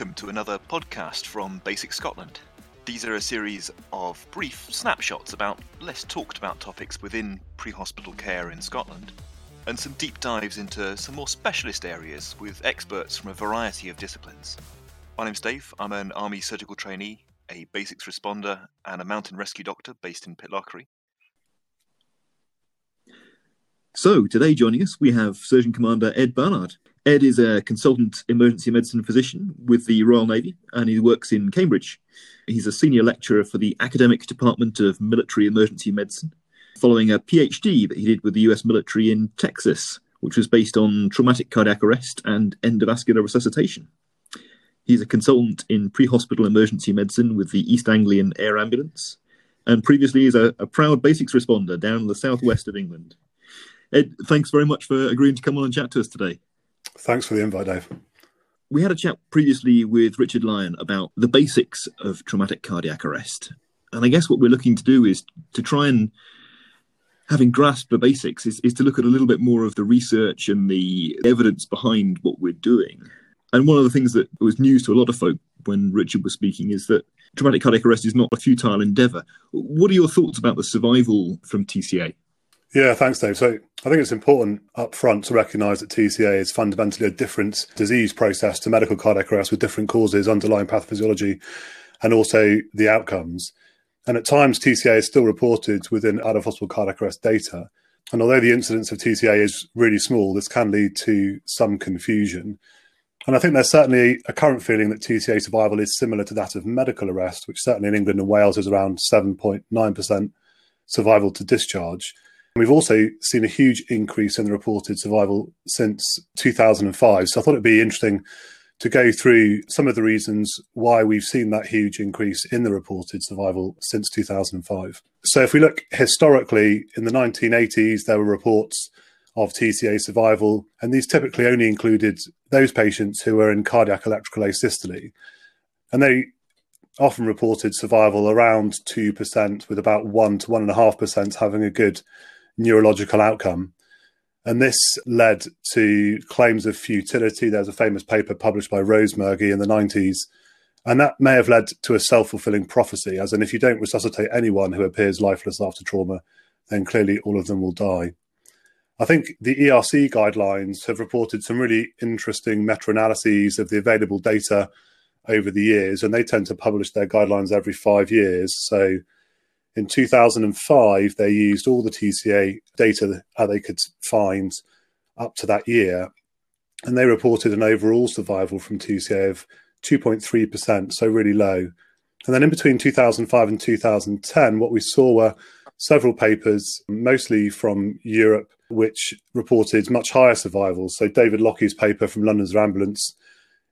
welcome to another podcast from BASICS Scotland. These are a series of brief snapshots about less talked about topics within pre hospital care in Scotland, and some deep dives into some more specialist areas with experts from a variety of disciplines. My name's Dave, I'm an Army surgical trainee, a basics responder, and a mountain rescue doctor based in Pitlochry. So, today joining us, we have Surgeon Commander Ed Barnard. Ed is a consultant emergency medicine physician with the Royal Navy and he works in Cambridge. He's a senior lecturer for the Academic Department of Military Emergency Medicine, following a PhD that he did with the US military in Texas, which was based on traumatic cardiac arrest and endovascular resuscitation. He's a consultant in pre hospital emergency medicine with the East Anglian Air Ambulance, and previously is a, a proud basics responder down in the southwest of England. Ed, thanks very much for agreeing to come on and chat to us today. Thanks for the invite, Dave. We had a chat previously with Richard Lyon about the basics of traumatic cardiac arrest. And I guess what we're looking to do is to try and, having grasped the basics, is, is to look at a little bit more of the research and the evidence behind what we're doing. And one of the things that was news to a lot of folk when Richard was speaking is that traumatic cardiac arrest is not a futile endeavour. What are your thoughts about the survival from TCA? Yeah, thanks, Dave. So I think it's important up front to recognise that TCA is fundamentally a different disease process to medical cardiac arrest with different causes, underlying pathophysiology, and also the outcomes. And at times, TCA is still reported within out of hospital cardiac arrest data. And although the incidence of TCA is really small, this can lead to some confusion. And I think there's certainly a current feeling that TCA survival is similar to that of medical arrest, which certainly in England and Wales is around 7.9% survival to discharge. We've also seen a huge increase in the reported survival since 2005. So I thought it'd be interesting to go through some of the reasons why we've seen that huge increase in the reported survival since 2005. So if we look historically, in the 1980s, there were reports of TCA survival, and these typically only included those patients who were in cardiac electrical asystole. And they often reported survival around 2%, with about 1 to 1.5% having a good neurological outcome. And this led to claims of futility. There's a famous paper published by Rosemurgy in the 90s. And that may have led to a self fulfilling prophecy, as in, if you don't resuscitate anyone who appears lifeless after trauma, then clearly all of them will die. I think the ERC guidelines have reported some really interesting meta analyses of the available data over the years, and they tend to publish their guidelines every five years. So in 2005, they used all the TCA data that they could find up to that year, and they reported an overall survival from TCA of 2.3%, so really low. And then in between 2005 and 2010, what we saw were several papers, mostly from Europe, which reported much higher survivals. So David Lockey's paper from London's Ambulance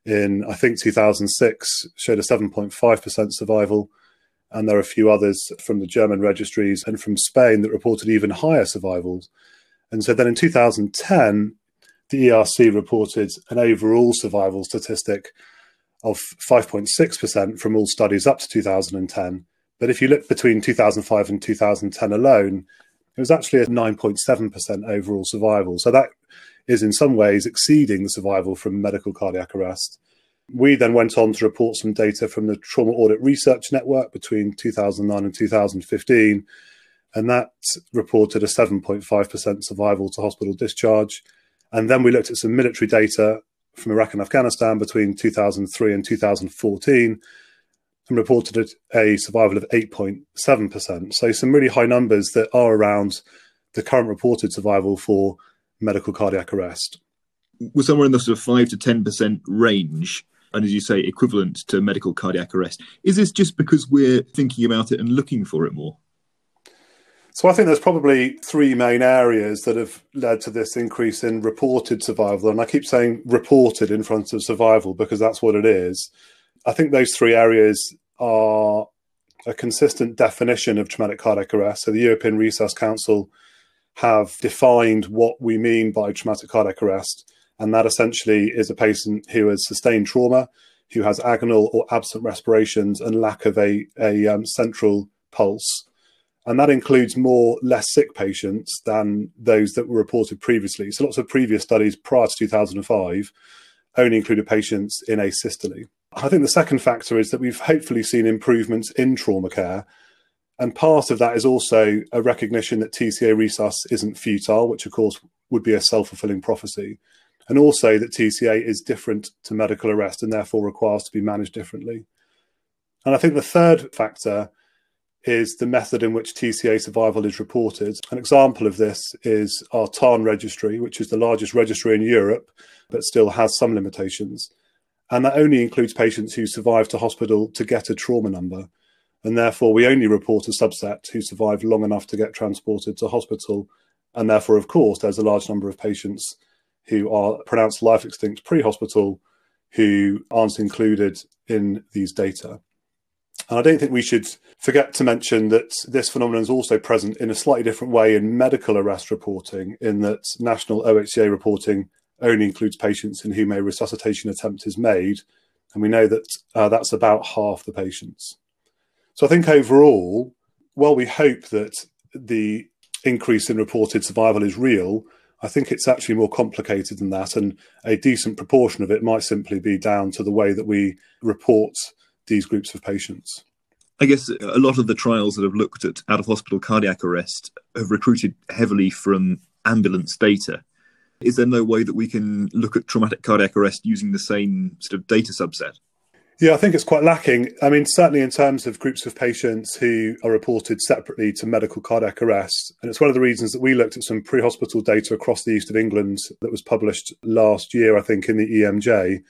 in, I think, 2006 showed a 7.5% survival. And there are a few others from the German registries and from Spain that reported even higher survivals. And so then in 2010, the ERC reported an overall survival statistic of 5.6% from all studies up to 2010. But if you look between 2005 and 2010 alone, it was actually a 9.7% overall survival. So that is in some ways exceeding the survival from medical cardiac arrest. We then went on to report some data from the Trauma Audit Research Network between 2009 and 2015, and that reported a 7.5% survival to hospital discharge. And then we looked at some military data from Iraq and Afghanistan between 2003 and 2014 and reported a survival of 8.7%. So, some really high numbers that are around the current reported survival for medical cardiac arrest. We're somewhere in the sort of 5 to 10% range and as you say, equivalent to medical cardiac arrest. Is this just because we're thinking about it and looking for it more? So I think there's probably three main areas that have led to this increase in reported survival. And I keep saying reported in front of survival because that's what it is. I think those three areas are a consistent definition of traumatic cardiac arrest. So the European Resus Council have defined what we mean by traumatic cardiac arrest and that essentially is a patient who has sustained trauma, who has agonal or absent respirations and lack of a, a um, central pulse. And that includes more less sick patients than those that were reported previously. So lots of previous studies prior to 2005 only included patients in asystole. I think the second factor is that we've hopefully seen improvements in trauma care. And part of that is also a recognition that TCA resus isn't futile, which of course would be a self fulfilling prophecy. And also that TCA is different to medical arrest and therefore requires to be managed differently. And I think the third factor is the method in which TCA survival is reported. An example of this is our TARN registry, which is the largest registry in Europe, but still has some limitations. And that only includes patients who survive to hospital to get a trauma number. And therefore, we only report a subset who survive long enough to get transported to hospital. And therefore, of course, there's a large number of patients who are pronounced life extinct pre hospital who aren't included in these data. And I don't think we should forget to mention that this phenomenon is also present in a slightly different way in medical arrest reporting, in that national OHCA reporting only includes patients in whom a resuscitation attempt is made. And we know that uh, that's about half the patients. So I think overall, while we hope that the increase in reported survival is real, I think it's actually more complicated than that. And a decent proportion of it might simply be down to the way that we report these groups of patients. I guess a lot of the trials that have looked at out of hospital cardiac arrest have recruited heavily from ambulance data. Is there no way that we can look at traumatic cardiac arrest using the same sort of data subset? Yeah, I think it's quite lacking. I mean, certainly in terms of groups of patients who are reported separately to medical cardiac arrest. And it's one of the reasons that we looked at some pre hospital data across the east of England that was published last year, I think, in the EMJ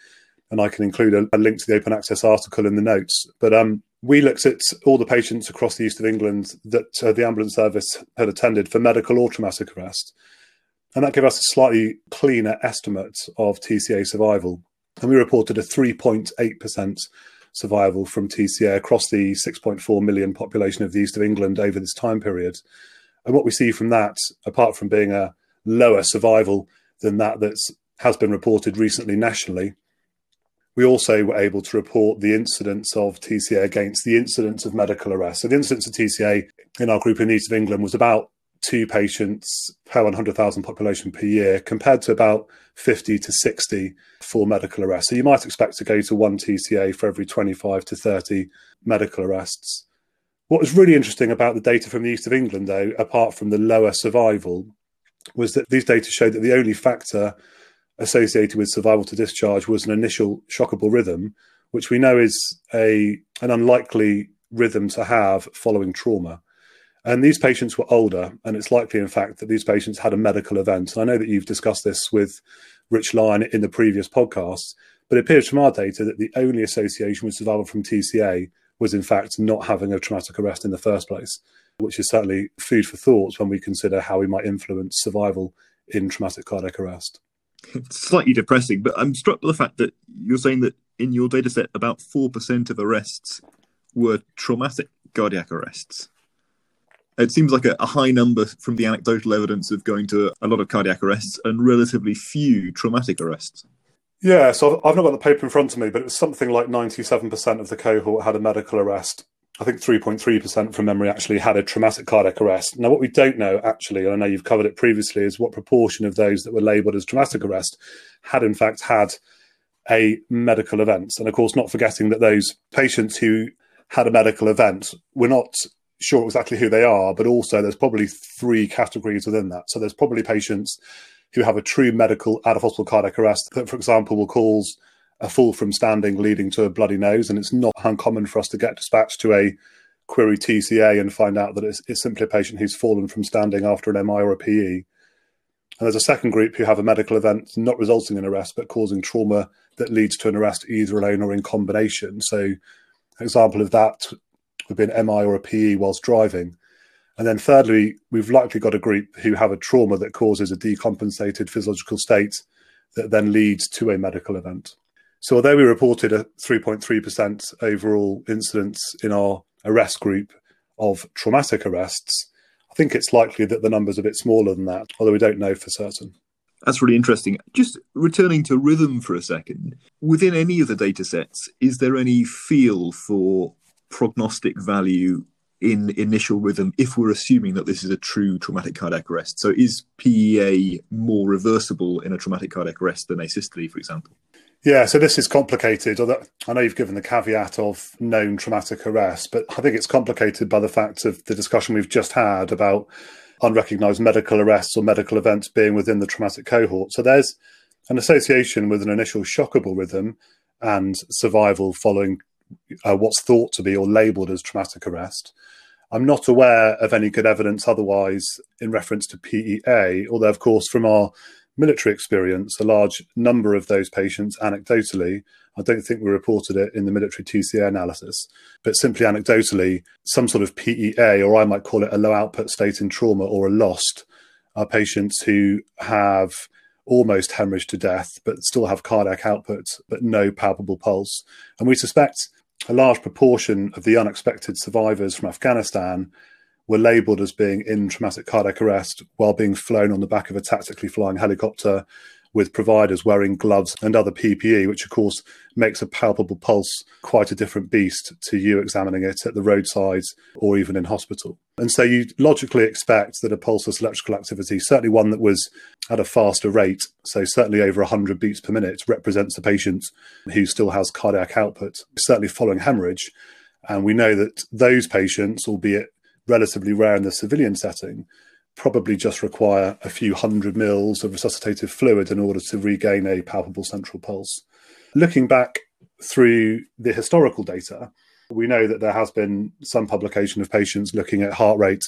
and I can include a, a, link to the open access article in the notes. But um, we looked at all the patients across the east of England that uh, the ambulance service had attended for medical or traumatic arrest. And that gave us a slightly cleaner estimate of TCA survival. And we reported a 3.8% survival from TCA across the 6.4 million population of the east of England over this time period. And what we see from that, apart from being a lower survival than that that has been reported recently nationally, we also were able to report the incidence of TCA against the incidence of medical arrest. So the incidence of TCA in our group in the east of England was about two patients per 100,000 population per year, compared to about 50 to 60 for medical arrest. So you might expect to go to one TCA for every 25 to 30 medical arrests. What was really interesting about the data from the east of England, though, apart from the lower survival, was that these data showed that the only factor associated with survival to discharge was an initial shockable rhythm, which we know is a an unlikely rhythm to have following trauma. And these patients were older, and it's likely, in fact, that these patients had a medical event. And I know that you've discussed this with Rich Lyon in the previous podcasts, but it appears from our data that the only association with survival from TCA was, in fact, not having a traumatic arrest in the first place, which is certainly food for thought when we consider how we might influence survival in traumatic cardiac arrest it's slightly depressing, but I'm struck by the fact that you're saying that in your data set, about 4% of arrests were traumatic cardiac arrests. It seems like a, a, high number from the anecdotal evidence of going to a lot of cardiac arrests and relatively few traumatic arrests. Yeah, so I've not got the paper in front of me, but it was something like 97% of the cohort had a medical arrest. I think 3.3% from memory actually had a traumatic cardiac arrest. Now, what we don't know actually, and I know you've covered it previously, is what proportion of those that were labelled as traumatic arrest had in fact had a medical event. And of course, not forgetting that those patients who had a medical event, we're not sure exactly who they are, but also there's probably three categories within that. So there's probably patients who have a true medical out of hospital cardiac arrest that, for example, will cause a fall from standing leading to a bloody nose. And it's not uncommon for us to get dispatched to a query TCA and find out that it's, it's simply a patient who's fallen from standing after an MI or a PE. And there's a second group who have a medical event not resulting in arrest, but causing trauma that leads to an arrest either alone or in combination. So, an example of that would be an MI or a PE whilst driving. And then thirdly, we've likely got a group who have a trauma that causes a decompensated physiological state that then leads to a medical event. So although we reported a 3.3% overall incidence in our arrest group of traumatic arrests, I think it's likely that the number's a bit smaller than that, although we don't know for certain. That's really interesting. Just returning to rhythm for a second, within any of the data sets, is there any feel for prognostic value in initial rhythm if we're assuming that this is a true traumatic cardiac arrest? So is PEA more reversible in a traumatic cardiac arrest than asystole, for example? Yeah, so this is complicated. I know you've given the caveat of known traumatic arrest, but I think it's complicated by the fact of the discussion we've just had about unrecognized medical arrests or medical events being within the traumatic cohort. So there's an association with an initial shockable rhythm and survival following uh, what's thought to be or labeled as traumatic arrest. I'm not aware of any good evidence otherwise in reference to PEA, although, of course, from our military experience, a large number of those patients, anecdotally, I don't think we reported it in the military TCA analysis, but simply anecdotally, some sort of PEA, or I might call it a low output state in trauma or a LOST, are patients who have almost hemorrhaged to death, but still have cardiac output, but no palpable pulse. And we suspect a large proportion of the unexpected survivors from Afghanistan were labelled as being in traumatic cardiac arrest while being flown on the back of a tactically flying helicopter with providers wearing gloves and other PPE, which of course makes a palpable pulse quite a different beast to you examining it at the roadside or even in hospital. And so you logically expect that a pulseless electrical activity, certainly one that was at a faster rate, so certainly over 100 beats per minute, represents a patient who still has cardiac output, certainly following hemorrhage. And we know that those patients, albeit relatively rare in the civilian setting, probably just require a few hundred mils of resuscitative fluid in order to regain a palpable central pulse. Looking back through the historical data, we know that there has been some publication of patients looking at heart rate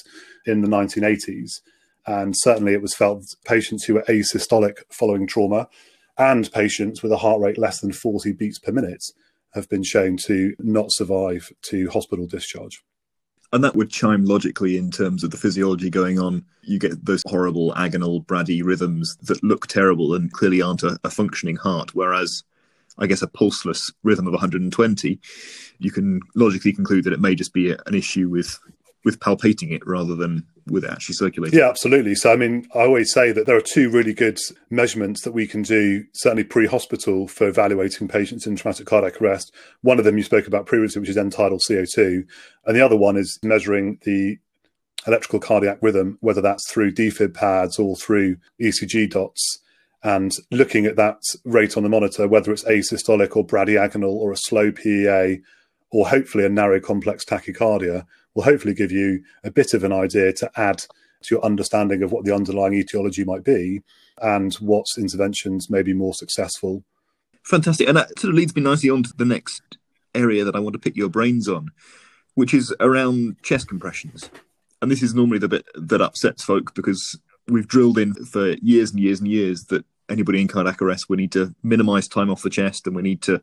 in the 1980s. And certainly it was felt patients who were asystolic following trauma and patients with a heart rate less than 40 beats per minute have been shown to not survive to hospital discharge. And that would chime logically in terms of the physiology going on. You get those horrible agonal brady rhythms that look terrible and clearly aren't a, a functioning heart. Whereas, I guess, a pulseless rhythm of 120, you can logically conclude that it may just be an issue with with palpating it rather than with actually circulating. Yeah, absolutely. So, I mean, I always say that there are two really good measurements that we can do, certainly pre hospital, for evaluating patients in traumatic cardiac arrest. One of them you spoke about previously, which is end tidal CO2. And the other one is measuring the electrical cardiac rhythm, whether that's through defib pads or through ECG dots. And looking at that rate on the monitor, whether it's asystolic or bradyagonal or a slow PEA, or hopefully a narrow complex tachycardia, will hopefully give you a bit of an idea to add to your understanding of what the underlying etiology might be and what interventions may be more successful. Fantastic. And that sort of leads me nicely on to the next area that I want to pick your brains on, which is around chest compressions. And this is normally the bit that upsets folk because we've drilled in for years and years and years that anybody in cardiac arrest we need to minimize time off the chest and we need to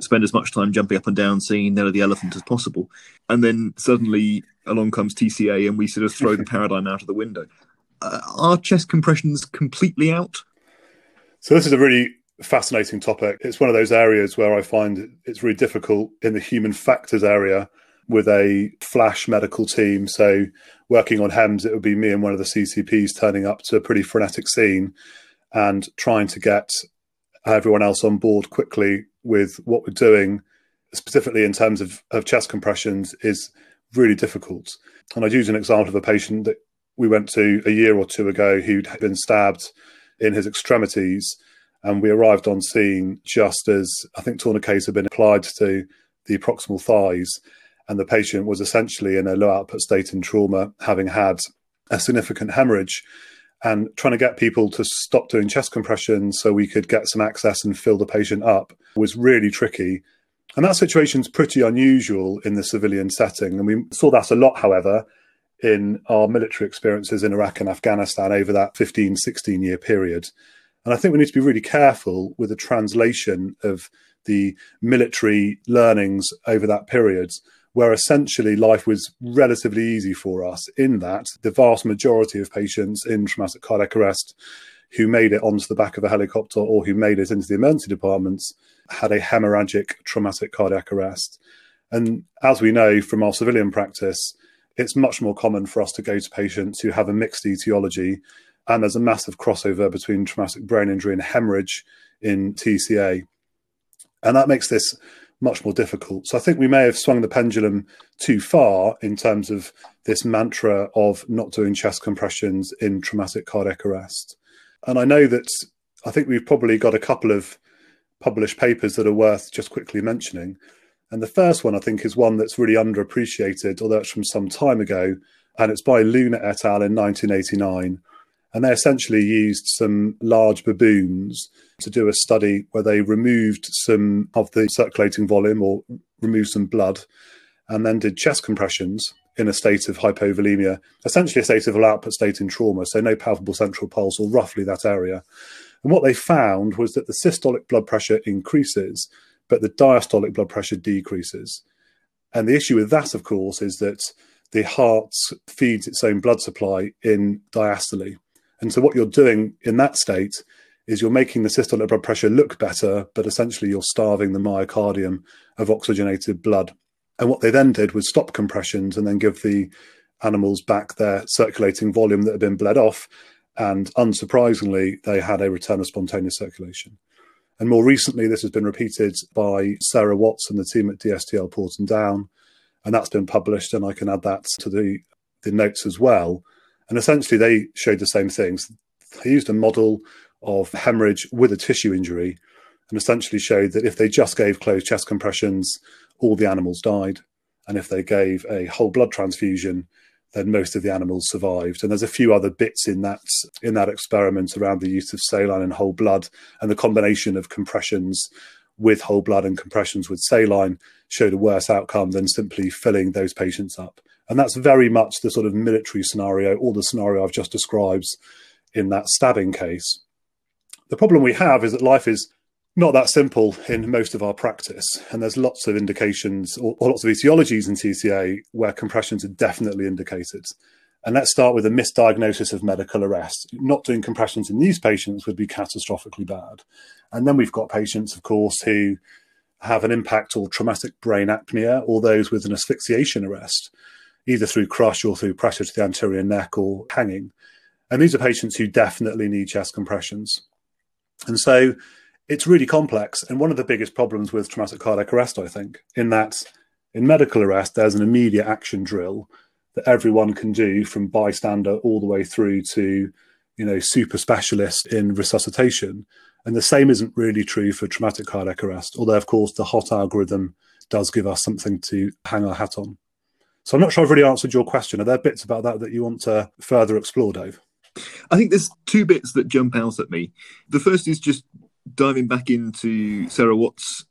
spend as much time jumping up and down seeing Nelly the elephant as possible. And then suddenly along comes TCA and we sort of throw the paradigm out of the window. Uh, are chest compressions completely out? So this is a really fascinating topic. It's one of those areas where I find it's really difficult in the human factors area with a flash medical team. So working on HEMS, it would be me and one of the CCPs turning up to a pretty frenetic scene and trying to get everyone else on board quickly with what we're doing, specifically in terms of, of chest compressions, is really difficult. And I'd use an example of a patient that we went to a year or two ago who'd been stabbed in his extremities. And we arrived on scene just as I think tourniquets had been applied to the proximal thighs. And the patient was essentially in a low output state in trauma, having had a significant hemorrhage and trying to get people to stop doing chest compressions so we could get some access and fill the patient up was really tricky. And that situation's pretty unusual in the civilian setting. And we saw that a lot, however, in our military experiences in Iraq and Afghanistan over that 15, 16 year period. And I think we need to be really careful with the translation of the military learnings over that period where essentially life was relatively easy for us in that the vast majority of patients in traumatic cardiac arrest who made it onto the back of a helicopter or who made it into the emergency departments had a hemorrhagic traumatic cardiac arrest. And as we know from our civilian practice, it's much more common for us to go to patients who have a mixed etiology. And there's a massive crossover between traumatic brain injury and hemorrhage in TCA. And that makes this much more difficult. So I think we may have swung the pendulum too far in terms of this mantra of not doing chest compressions in traumatic cardiac arrest. And I know that I think we've probably got a couple of published papers that are worth just quickly mentioning. And the first one, I think, is one that's really underappreciated, although it's from some time ago, and it's by Luna et al. in 1989. And they essentially used some large baboons to do a study where they removed some of the circulating volume or removed some blood and then did chest compressions in a state of hypovolemia, essentially a state of output state in trauma, so no palpable central pulse or roughly that area. And what they found was that the systolic blood pressure increases, but the diastolic blood pressure decreases. And the issue with that, of course, is that the heart feeds its own blood supply in diastole. And so what you're doing in that state is you're making the systolic blood pressure look better, but essentially you're starving the myocardium of oxygenated blood. And what they then did was stop compressions and then give the animals back their circulating volume that had been bled off. And unsurprisingly, they had a return of spontaneous circulation. And more recently, this has been repeated by Sarah Watts and the team at DSTL Porton Down. And that's been published, and I can add that to the, the notes as well. And essentially, they showed the same things. They used a model of hemorrhage with a tissue injury and essentially showed that if they just gave closed chest compressions all the animals died. And if they gave a whole blood transfusion, then most of the animals survived. And there's a few other bits in that in that experiment around the use of saline and whole blood and the combination of compressions with whole blood and compressions with saline showed a worse outcome than simply filling those patients up. And that's very much the sort of military scenario or the scenario I've just described in that stabbing case. The problem we have is that life is not that simple in most of our practice. And there's lots of indications or, or, lots of etiologies in TCA where compressions are definitely indicated. And let's start with a misdiagnosis of medical arrest. Not doing compressions in these patients would be catastrophically bad. And then we've got patients, of course, who have an impact or traumatic brain apnea or those with an asphyxiation arrest, either through crush or through pressure to the anterior neck or hanging. And these are patients who definitely need chest compressions. And so it's really complex. And one of the biggest problems with traumatic cardiac arrest, I think, in that in medical arrest, there's an immediate action drill that everyone can do from bystander all the way through to, you know, super specialist in resuscitation. And the same isn't really true for traumatic cardiac arrest, although, of course, the HOT algorithm does give us something to hang our hat on. So I'm not sure I've really answered your question. Are there bits about that that you want to further explore, Dave? I think there's two bits that jump out at me. The first is just diving back into Sarah Watts'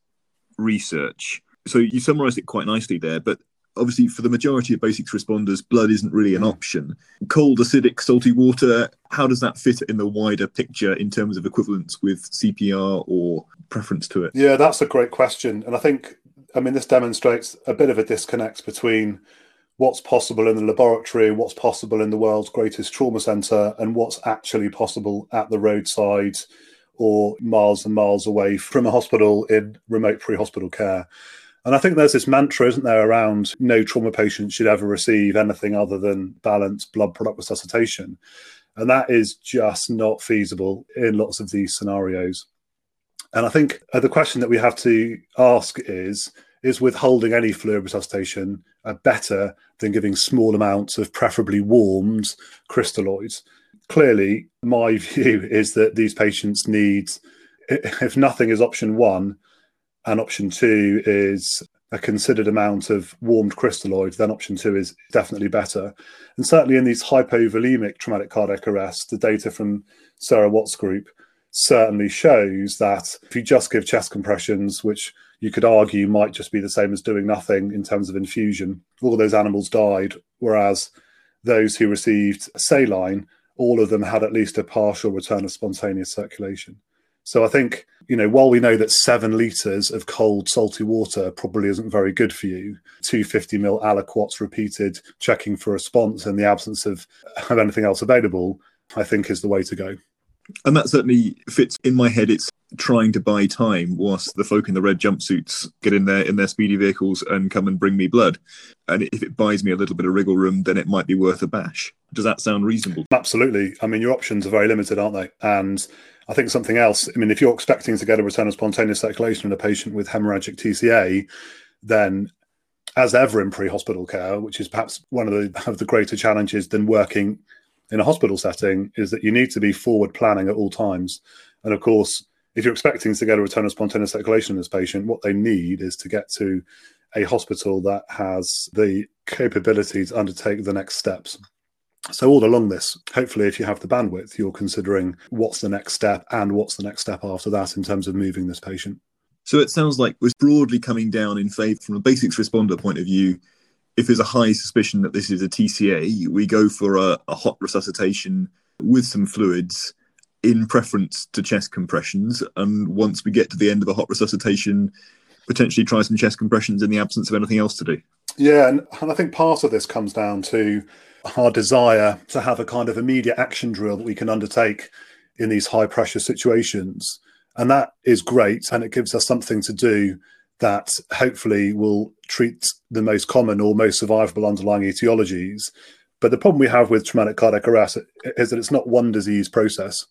research. So you summarised it quite nicely there, but obviously for the majority of basics responders, blood isn't really an option. Cold, acidic, salty water, how does that fit in the wider picture in terms of equivalence with CPR or preference to it? Yeah, that's a great question. And I think, I mean, this demonstrates a bit of a disconnect between what's possible in the laboratory, what's possible in the world's greatest trauma centre, and what's actually possible at the roadside or miles and miles away from a hospital in remote pre hospital care. And I think there's this mantra, isn't there, around no trauma patient should ever receive anything other than balanced blood product resuscitation. And that is just not feasible in lots of these scenarios. And I think uh, the question that we have to ask is is withholding any fluid resuscitation uh, better than giving small amounts of preferably warmed crystalloids? clearly, my view is that these patients need, if nothing is option one, and option two is a considered amount of warmed crystalloid, then option two is definitely better. And certainly in these hypovolemic traumatic cardiac arrest, the data from Sarah Watts' group certainly shows that if you just give chest compressions, which you could argue might just be the same as doing nothing in terms of infusion, all those animals died, whereas those who received saline all of them had at least a partial return of spontaneous circulation. So I think, you know, while we know that seven litres of cold, salty water probably isn't very good for you, 250 mil aliquots repeated, checking for response in the absence of, of anything else available, I think is the way to go. And that certainly fits in my head. It's trying to buy time whilst the folk in the red jumpsuits get in there in their speedy vehicles and come and bring me blood. And if it buys me a little bit of wriggle room, then it might be worth a bash. Does that sound reasonable? Absolutely. I mean, your options are very limited, aren't they? And I think something else, I mean, if you're expecting to get a return of spontaneous circulation in a patient with hemorrhagic TCA, then as ever in pre-hospital care, which is perhaps one of the of the greater challenges than working in a hospital setting, is that you need to be forward planning at all times. And of course, if you're expecting to get a return of spontaneous circulation in this patient, what they need is to get to a hospital that has the capability to undertake the next steps. So, all along this, hopefully, if you have the bandwidth, you're considering what's the next step and what's the next step after that in terms of moving this patient. So, it sounds like we're broadly coming down in favour from a basics responder point of view. If there's a high suspicion that this is a TCA, we go for a, a hot resuscitation with some fluids in preference to chest compressions. And once we get to the end of a hot resuscitation, potentially try some chest compressions in the absence of anything else to do. Yeah, and, and I think part of this comes down to our desire to have a kind of immediate action drill that we can undertake in these high pressure situations. And that is great. And it gives us something to do that hopefully will treat the most common or most survivable underlying etiologies. But the problem we have with traumatic cardiac arrest is that it's not one disease process.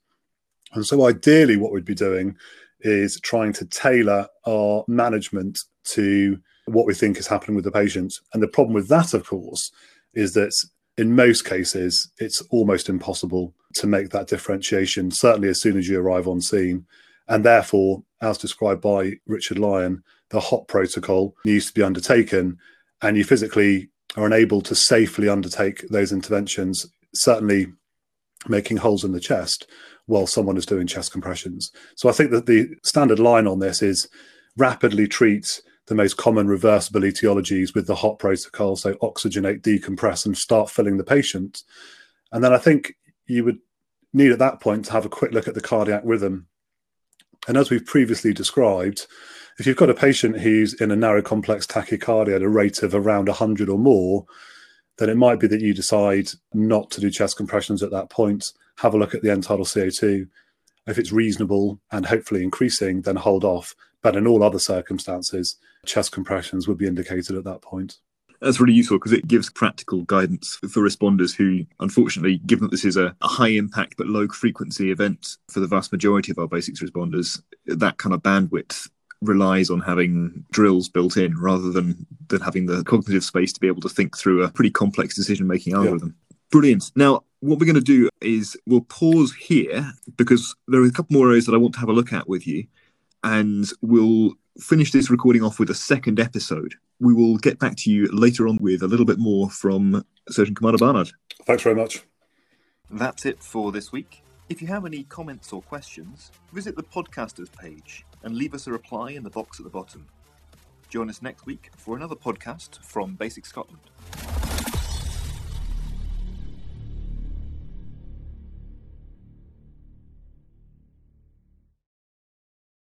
And so, ideally, what we'd be doing is trying to tailor our management to what we think is happening with the patient. And the problem with that, of course, is that in most cases, it's almost impossible to make that differentiation, certainly as soon as you arrive on scene. And therefore, as described by Richard Lyon, the HOT protocol needs to be undertaken, and you physically are unable to safely undertake those interventions, certainly making holes in the chest while someone is doing chest compressions. So I think that the standard line on this is rapidly treat the most common reversible etiologies with the hot protocol. So oxygenate, decompress, and start filling the patient. And then I think you would need at that point to have a quick look at the cardiac rhythm. And as we've previously described, if you've got a patient who's in a narrow complex tachycardia at a rate of around 100 or more, then it might be that you decide not to do chest compressions at that point have a look at the end tidal CO2. If it's reasonable and hopefully increasing, then hold off. But in all other circumstances, chest compressions would be indicated at that point. That's really useful because it gives practical guidance for responders who, unfortunately, given that this is a, a, high impact but low frequency event for the vast majority of our basics responders, that kind of bandwidth relies on having drills built in rather than, than having the cognitive space to be able to think through a pretty complex decision making algorithm. Yeah. Brilliant. Now, what we're going to do is we'll pause here because there are a couple more areas that I want to have a look at with you, and we'll finish this recording off with a second episode. We will get back to you later on with a little bit more from Surgeon Commander Barnard. Thanks very much. That's it for this week. If you have any comments or questions, visit the podcasters page and leave us a reply in the box at the bottom. Join us next week for another podcast from BASICS Scotland.